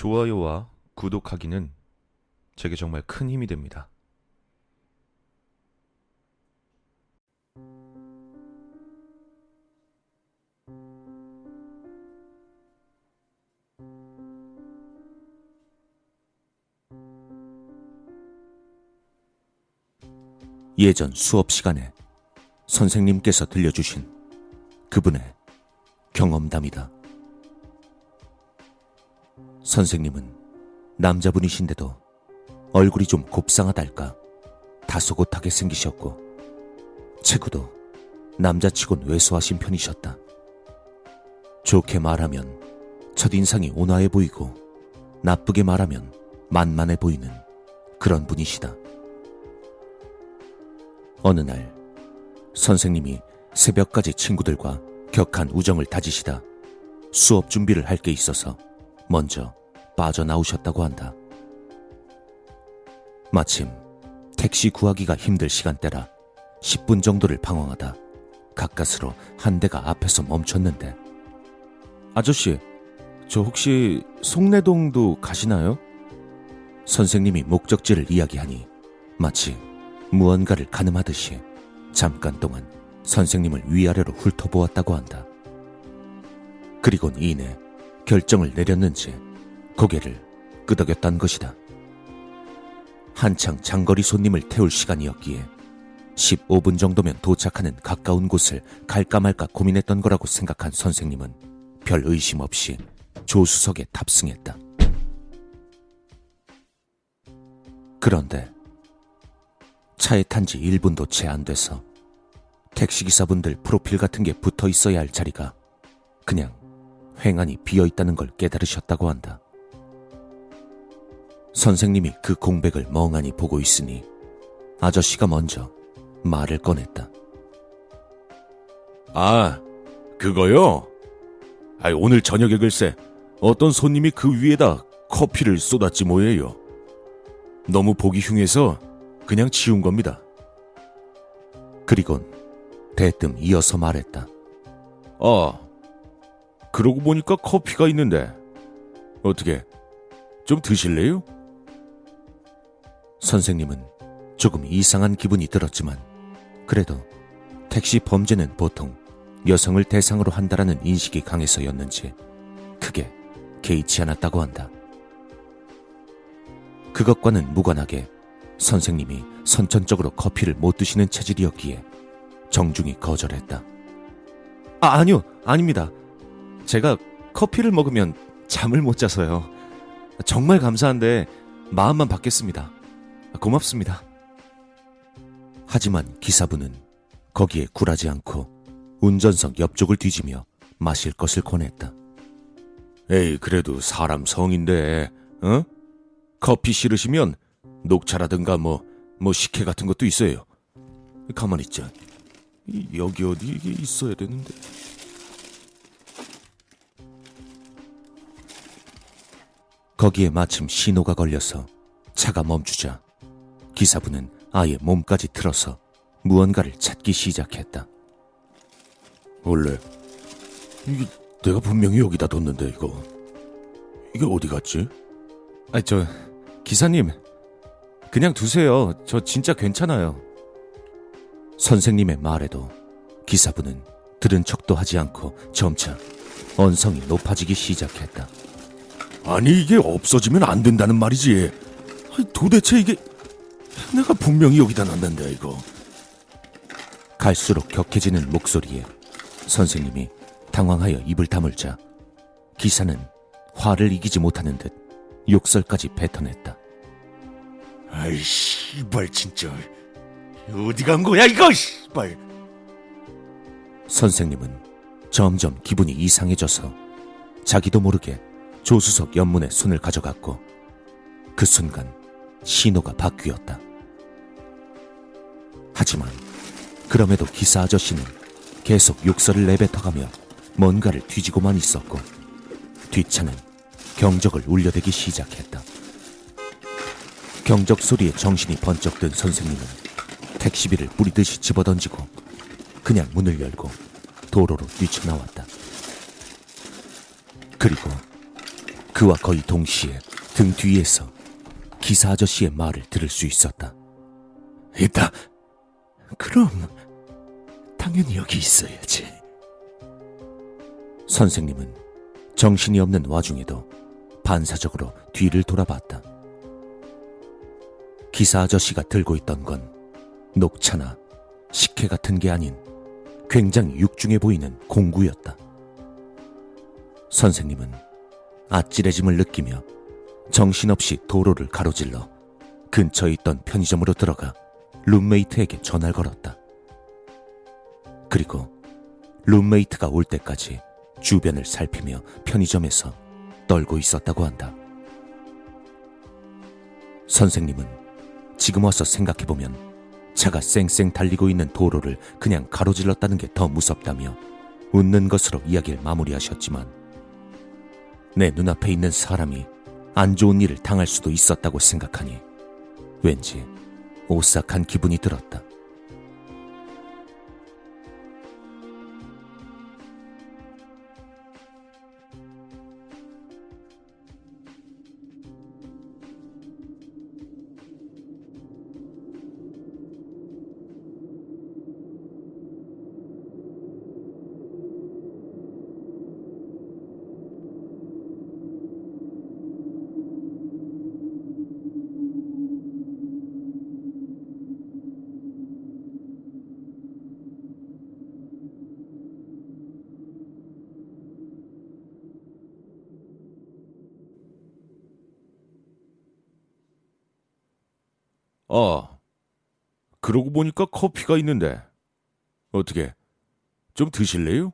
좋아요와 구독하기는 제게 정말 큰 힘이 됩니다. 예전 수업 시간에 선생님께서 들려주신 그분의 경험담이다. 선생님은 남자분이신데도 얼굴이 좀 곱상하달까 다소곳하게 생기셨고 체구도 남자치곤 왜소하신 편이셨다. 좋게 말하면 첫인상이 온화해 보이고 나쁘게 말하면 만만해 보이는 그런 분이시다. 어느 날 선생님이 새벽까지 친구들과 격한 우정을 다지시다 수업 준비를 할 게 있어서 먼저 빠져나오셨다고 한다. 마침 택시 구하기가 힘들 시간대라 10분 정도를 방황하다 가까스로 한 대가 앞에서 멈췄는데 아저씨, 저 혹시 송내동도 가시나요? 선생님이 목적지를 이야기하니 마치 무언가를 가늠하듯이 잠깐 동안 선생님을 위아래로 훑어보았다고 한다. 그리곤 이내 결정을 내렸는지 고개를 끄덕였단 것이다. 한창 장거리 손님을 태울 시간이었기에 15분 정도면 도착하는 가까운 곳을 갈까 말까 고민했던 거라고 생각한 선생님은 별 의심 없이 조수석에 탑승했다. 그런데 차에 탄 지 1분도 채 안 돼서 택시기사분들 프로필 같은 게 붙어 있어야 할 자리가 그냥 횡하니 비어 있다는 걸 깨달으셨다고 한다. 선생님이 그 공백을 멍하니 보고 있으니 아저씨가 먼저 말을 꺼냈다. 아, 그거요? 아, 오늘 저녁에 글쎄 어떤 손님이 그 위에다 커피를 쏟았지 뭐예요. 너무 보기 흉해서 그냥 치운 겁니다. 그리곤 대뜸 이어서 말했다. 아, 그러고 보니까 커피가 있는데 어떻게 좀 드실래요? 선생님은 조금 이상한 기분이 들었지만 그래도 택시 범죄는 보통 여성을 대상으로 한다라는 인식이 강해서였는지 크게 개의치 않았다고 한다. 그것과는 무관하게 선생님이 선천적으로 커피를 못 드시는 체질이었기에 정중히 거절했다. 아, 아니요, 아닙니다. 제가 커피를 먹으면 잠을 못 자서요. 정말 감사한데 마음만 받겠습니다. 고맙습니다. 하지만 기사분은 거기에 굴하지 않고 운전석 옆쪽을 뒤지며 마실 것을 권했다. 에이, 그래도 사람 성인데, 어? 커피 싫으시면 녹차라든가 뭐, 뭐 식혜 같은 것도 있어요. 가만히 있자. 여기 어디 이게 있어야 되는데. 거기에 마침 신호가 걸려서 차가 멈추자 기사분은 아예 몸까지 틀어서 무언가를 찾기 시작했다. 원래 이게 내가 분명히 여기다 뒀는데 이거 이게 어디 갔지? 아, 저 기사님 그냥 두세요. 저 진짜 괜찮아요. 선생님의 말에도 기사분은 들은 척도 하지 않고 점차 언성이 높아지기 시작했다. 아니 이게 없어지면 안 된다는 말이지. 도대체 이게 내가 분명히 여기다 놨는데 이거. 갈수록 격해지는 목소리에 선생님이 당황하여 입을 다물자 기사는 화를 이기지 못하는 듯 욕설까지 뱉어냈다. 아이 씨발 진짜 어디 간 거야 이거 씨발. 선생님은 점점 기분이 이상해져서 자기도 모르게 조수석 옆문에 손을 가져갔고 그 순간 신호가 바뀌었다. 하지만 그럼에도 기사 아저씨는 계속 욕설을 내뱉어가며 뭔가를 뒤지고만 있었고 뒷차는 경적을 울려대기 시작했다. 경적 소리에 정신이 번쩍 든 선생님은 택시비를 뿌리듯이 집어던지고 그냥 문을 열고 도로로 뛰쳐나왔다. 그리고 그와 거의 동시에 등 뒤에서 기사 아저씨의 말을 들을 수 있었다. 있다. 그럼 당연히 여기 있어야지. 선생님은 정신이 없는 와중에도 반사적으로 뒤를 돌아봤다. 기사 아저씨가 들고 있던 건 녹차나 식혜 같은 게 아닌 굉장히 육중해 보이는 공구였다. 선생님은 아찔해짐을 느끼며 정신없이 도로를 가로질러 근처에 있던 편의점으로 들어가 룸메이트에게 전화를 걸었다. 그리고 룸메이트가 올 때까지 주변을 살피며 편의점에서 떨고 있었다고 한다. 선생님은 지금 와서 생각해보면 차가 쌩쌩 달리고 있는 도로를 그냥 가로질렀다는 게 더 무섭다며 웃는 것으로 이야기를 마무리하셨지만 내 눈앞에 있는 사람이 안 좋은 일을 당할 수도 있었다고 생각하니 왠지 오싹한 기분이 들었다. 아, 그러고 보니까 커피가 있는데. 어떻게, 좀 드실래요?